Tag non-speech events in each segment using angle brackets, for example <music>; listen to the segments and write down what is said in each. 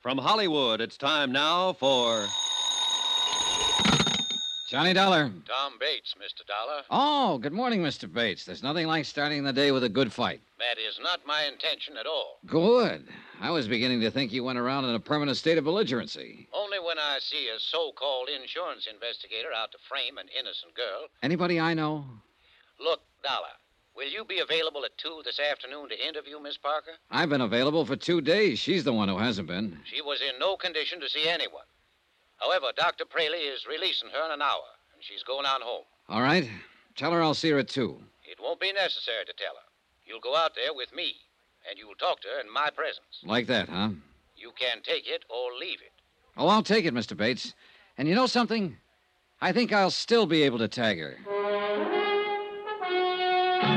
From Hollywood, it's time now for. Johnny Dollar. Tom Bates, Mr. Dollar. Oh, good morning, Mr. Bates. There's nothing like starting the day with a good fight. That is not my intention at all. Good. I was beginning to think you went around in a permanent state of belligerency. Only when I see a so called insurance investigator out to frame an innocent girl. Anybody I know? Look, Dollar, will you be available at 2 this afternoon to interview Miss Parker? I've been available for two days. She's the one who hasn't been. She was in no condition to see anyone. However, Dr. Praley is releasing her in an hour, and she's going on home. All right. Tell her I'll see her at two. It won't be necessary to tell her. You'll go out there with me, and you'll talk to her in my presence. Like that, huh? You can take it or leave it. Oh, I'll take it, Mr. Bates. And you know something? I think I'll still be able to tag her.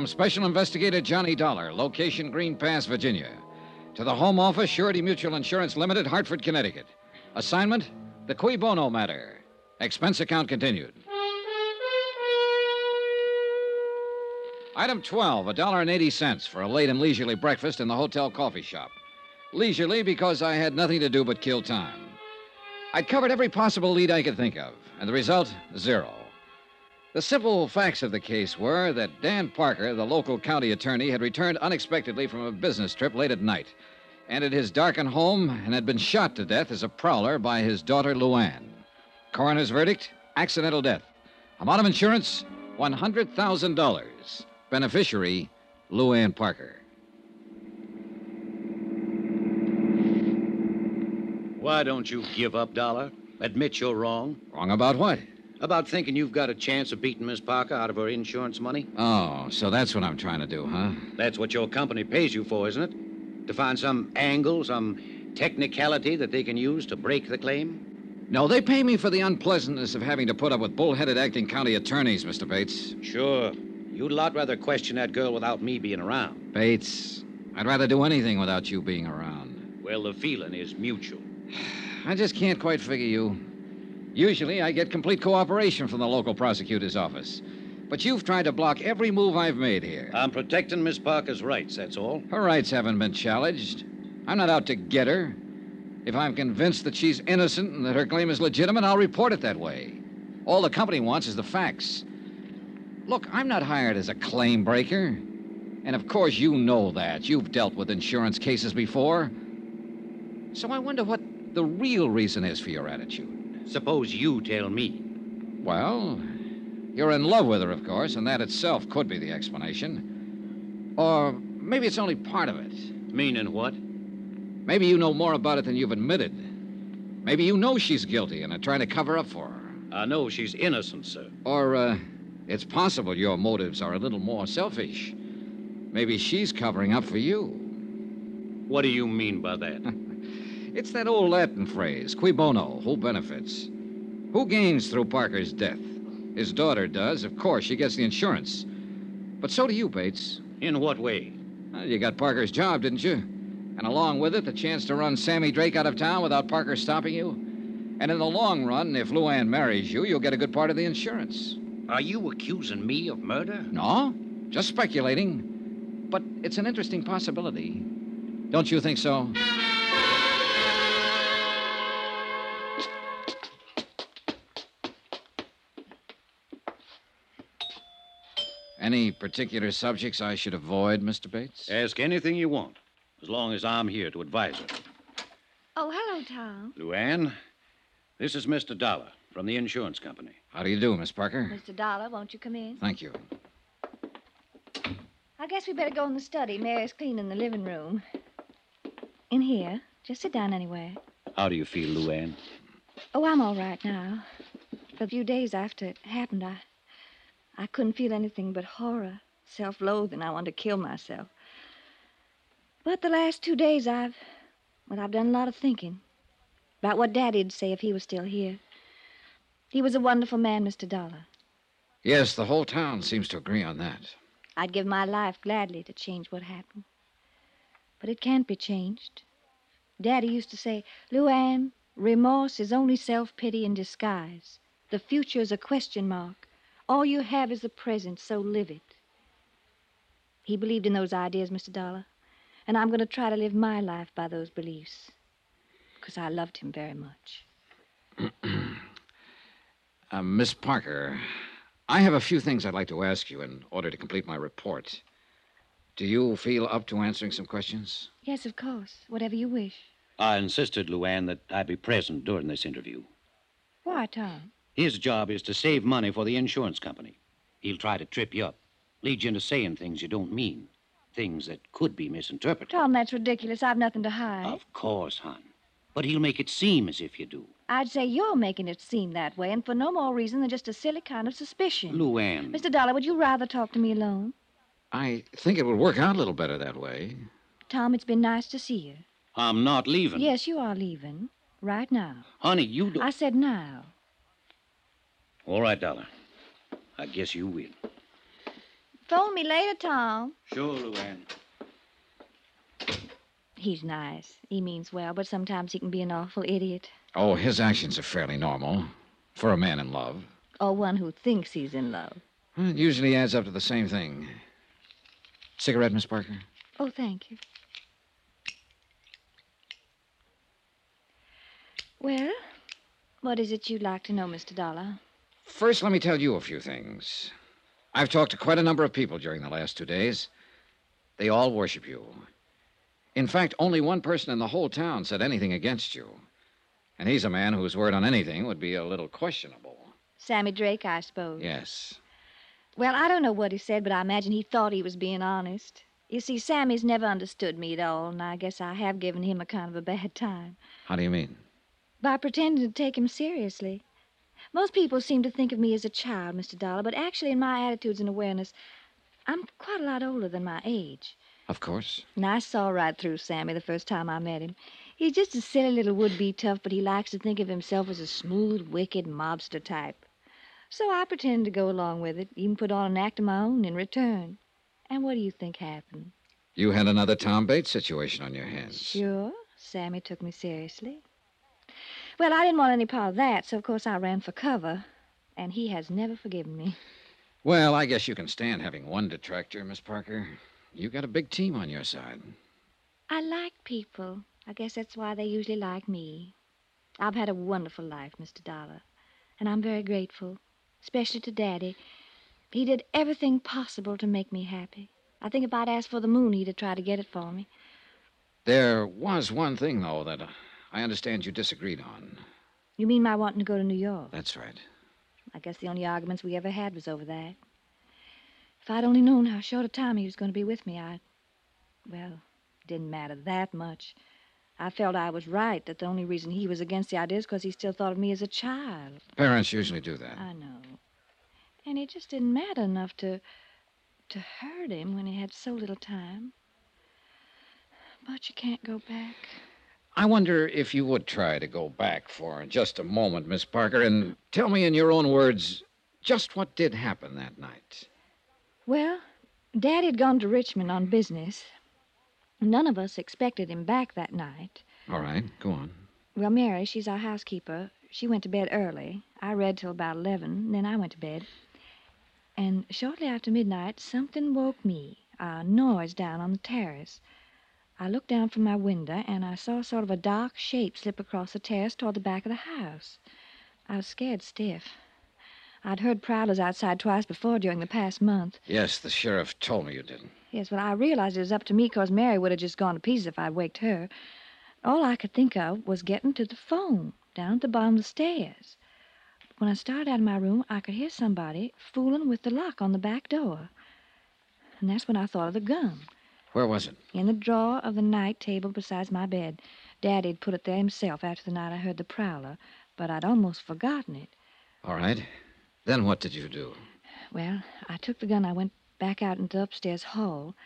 From Special Investigator Johnny Dollar, location Green Pass, Virginia, to the Home Office, Surety Mutual Insurance Limited, Hartford, Connecticut. Assignment The Cui Bono Matter. Expense account continued. Item 12, a dollar and eighty cents for a late and leisurely breakfast in the hotel coffee shop. Leisurely because I had nothing to do but kill time. I'd covered every possible lead I could think of, and the result, zero. The simple facts of the case were that Dan Parker, the local county attorney, had returned unexpectedly from a business trip late at night, entered his darkened home, and had been shot to death as a prowler by his daughter Luann. Coroner's verdict accidental death. Amount of insurance $100,000. Beneficiary Luann Parker. Why don't you give up, Dollar? Admit you're wrong. Wrong about what? About thinking you've got a chance of beating Miss Parker out of her insurance money? Oh, so that's what I'm trying to do, huh? That's what your company pays you for, isn't it? To find some angle, some technicality that they can use to break the claim? No, they pay me for the unpleasantness of having to put up with bullheaded acting county attorneys, Mr. Bates. Sure. You'd a lot rather question that girl without me being around. Bates, I'd rather do anything without you being around. Well, the feeling is mutual. <sighs> I just can't quite figure you. Usually, I get complete cooperation from the local prosecutor's office. But you've tried to block every move I've made here. I'm protecting Miss Parker's rights, that's all. Her rights haven't been challenged. I'm not out to get her. If I'm convinced that she's innocent and that her claim is legitimate, I'll report it that way. All the company wants is the facts. Look, I'm not hired as a claim breaker. And of course, you know that. You've dealt with insurance cases before. So I wonder what the real reason is for your attitude. Suppose you tell me. Well, you're in love with her, of course, and that itself could be the explanation. Or maybe it's only part of it. Meaning what? Maybe you know more about it than you've admitted. Maybe you know she's guilty and are trying to cover up for her. I know she's innocent, sir. Or, uh, it's possible your motives are a little more selfish. Maybe she's covering up for you. What do you mean by that? <laughs> It's that old Latin phrase, cui bono, who benefits? Who gains through Parker's death? His daughter does. Of course, she gets the insurance. But so do you, Bates. In what way? Well, you got Parker's job, didn't you? And along with it, the chance to run Sammy Drake out of town without Parker stopping you. And in the long run, if Luann marries you, you'll get a good part of the insurance. Are you accusing me of murder? No, just speculating. But it's an interesting possibility. Don't you think so? Any particular subjects I should avoid, Mr. Bates? Ask anything you want, as long as I'm here to advise her. Oh, hello, Tom. Luann, this is Mr. Dollar from the insurance company. How do you do, Miss Parker? Mr. Dollar, won't you come in? Thank you. I guess we better go in the study. Mary's cleaning the living room. In here. Just sit down anywhere. How do you feel, Luann? Oh, I'm all right now. For a few days after it happened, I I couldn't feel anything but horror, self-loathing. I wanted to kill myself. But the last two days I've well, I've done a lot of thinking. About what Daddy'd say if he was still here. He was a wonderful man, Mr. Dollar. Yes, the whole town seems to agree on that. I'd give my life gladly to change what happened. But it can't be changed. Daddy used to say, Luann, remorse is only self pity in disguise. The future's a question mark. All you have is the present, so live it. He believed in those ideas, Mr. Dollar, and I'm going to try to live my life by those beliefs. Because I loved him very much. <clears throat> Uh, Miss Parker, I have a few things I'd like to ask you in order to complete my report. Do you feel up to answering some questions? Yes, of course. Whatever you wish. I insisted, Luann, that I be present during this interview. Why, Tom? His job is to save money for the insurance company. He'll try to trip you up, lead you into saying things you don't mean, things that could be misinterpreted. Tom, that's ridiculous. I've nothing to hide. Of course, hon. But he'll make it seem as if you do. I'd say you're making it seem that way, and for no more reason than just a silly kind of suspicion. Luann. Mr. Dollar, would you rather talk to me alone? I think it would work out a little better that way. Tom, it's been nice to see you. I'm not leaving. Yes, you are leaving. Right now. Honey, you don't. I said now. All right, Dollar. I guess you will. Phone me later, Tom. Sure, Luann. He's nice. He means well, but sometimes he can be an awful idiot. Oh, his actions are fairly normal for a man in love. Or one who thinks he's in love. It usually adds up to the same thing. Cigarette, Miss Parker? Oh, thank you. Well, what is it you'd like to know, Mr. Dollar? First, let me tell you a few things. I've talked to quite a number of people during the last two days. They all worship you. In fact, only one person in the whole town said anything against you. And he's a man whose word on anything would be a little questionable. Sammy Drake, I suppose. Yes. Well, I don't know what he said, but I imagine he thought he was being honest. You see, Sammy's never understood me at all, and I guess I have given him a kind of a bad time How do you mean? by pretending to take him seriously. Most people seem to think of me as a child, Mr. Dollar, but actually, in my attitudes and awareness, I'm quite a lot older than my age. Of course. And I saw right through Sammy the first time I met him. He's just a silly little would-be tough, but he likes to think of himself as a smooth, wicked mobster type. So I pretended to go along with it, even put on an act of my own in return. And what do you think happened? You had another Tom Bates situation on your hands. Sure, Sammy took me seriously. Well, I didn't want any part of that, so of course I ran for cover. And he has never forgiven me. Well, I guess you can stand having one detractor, Miss Parker. You've got a big team on your side. I like people. I guess that's why they usually like me. I've had a wonderful life, Mr. Dollar, and I'm very grateful, especially to Daddy. He did everything possible to make me happy. I think if I'd asked for the moon, he'd have tried to get it for me. There was one thing, though, that I understand you disagreed on. You mean my wanting to go to New York? That's right. I guess the only arguments we ever had was over that. If I'd only known how short a time he was going to be with me, I'd. Well, it didn't matter that much. I felt I was right that the only reason he was against the idea is because he still thought of me as a child. Parents usually do that. I know. And it just didn't matter enough to to hurt him when he had so little time. But you can't go back. I wonder if you would try to go back for just a moment, Miss Parker, and tell me in your own words just what did happen that night. Well, Daddy had gone to Richmond on business. None of us expected him back that night. All right, go on. Well, Mary, she's our housekeeper. She went to bed early. I read till about 11, then I went to bed. And shortly after midnight, something woke me a noise down on the terrace. I looked down from my window, and I saw sort of a dark shape slip across the terrace toward the back of the house. I was scared stiff. I'd heard prowlers outside twice before during the past month. Yes, the sheriff told me you didn't. Yes, well, I realized it was up to me 'cause Mary would have just gone to pieces if I'd waked her. All I could think of was getting to the phone down at the bottom of the stairs. When I started out of my room, I could hear somebody fooling with the lock on the back door. And that's when I thought of the gun Where was it? in the drawer of the night table beside my bed. Daddy'd put it there himself after the night I heard the prowler, but I'd almost forgotten it. All right. Then what did you do? Well, I took the gun. I went back out into the upstairs hall.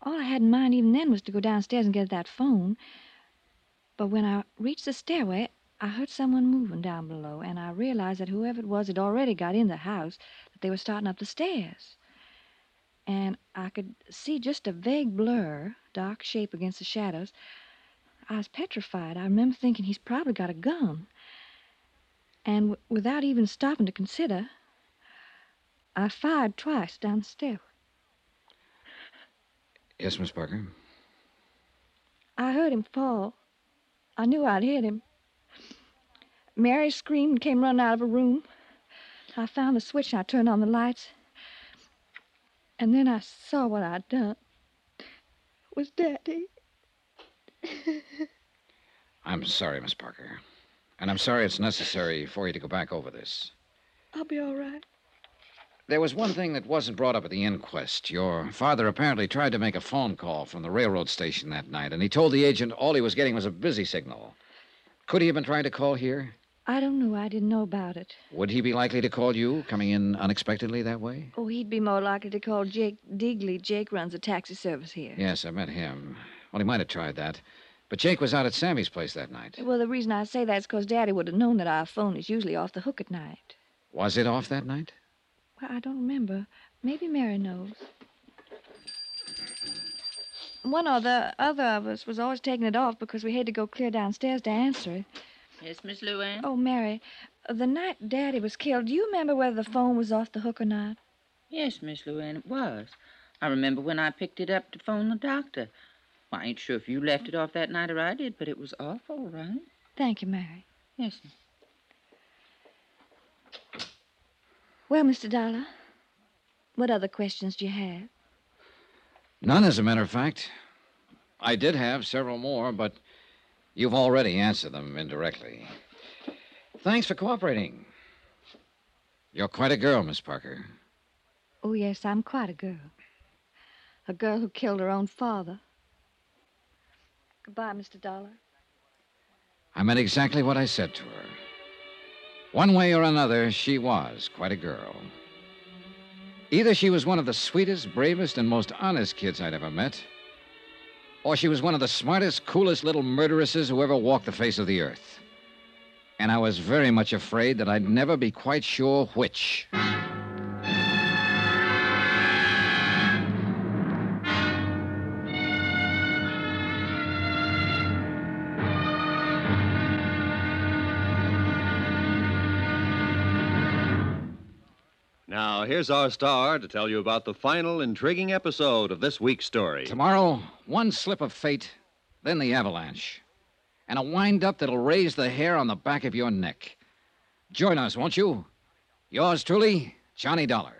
All I had in mind even then was to go downstairs and get that phone. But when I reached the stairway, I heard someone moving down below, and I realized that whoever it was had already got in the house, that they were starting up the stairs. And I could see just a vague blur, dark shape against the shadows. I was petrified. I remember thinking he's probably got a gun. And w- without even stopping to consider, I fired twice down the stair. Yes, Miss Parker. I heard him fall. I knew I'd hit him. Mary screamed and came running out of her room. I found the switch and I turned on the lights. And then I saw what I'd done. It was Daddy. <laughs> I'm sorry, Miss Parker. And I'm sorry it's necessary for you to go back over this. I'll be all right. There was one thing that wasn't brought up at the inquest. Your father apparently tried to make a phone call from the railroad station that night, and he told the agent all he was getting was a busy signal. Could he have been trying to call here? I don't know. I didn't know about it. Would he be likely to call you, coming in unexpectedly that way? Oh, he'd be more likely to call Jake Digley. Jake runs a taxi service here. Yes, I met him. Well, he might have tried that. But Jake was out at Sammy's place that night. Well, the reason I say that is because Daddy would have known that our phone is usually off the hook at night. Was it off that night? Well, I don't remember. Maybe Mary knows. One or the other of us was always taking it off because we had to go clear downstairs to answer it. Yes, Miss Luann? Oh, Mary, the night Daddy was killed, do you remember whether the phone was off the hook or not? Yes, Miss Luann, it was. I remember when I picked it up to phone the doctor. Well, I ain't sure if you left it off that night or I did, but it was off all right. Thank you, Mary. Yes. Well, Mr. Dollar, what other questions do you have? None, as a matter of fact. I did have several more, but you've already answered them indirectly. Thanks for cooperating. You're quite a girl, Miss Parker. Oh, yes, I'm quite a girl. A girl who killed her own father. Goodbye, Mr. Dollar. I meant exactly what I said to her. One way or another, she was quite a girl. Either she was one of the sweetest, bravest, and most honest kids I'd ever met, or she was one of the smartest, coolest little murderesses who ever walked the face of the earth. And I was very much afraid that I'd never be quite sure which. Now, here's our star to tell you about the final intriguing episode of this week's story. Tomorrow, one slip of fate, then the avalanche. And a wind up that'll raise the hair on the back of your neck. Join us, won't you? Yours truly, Johnny Dollar.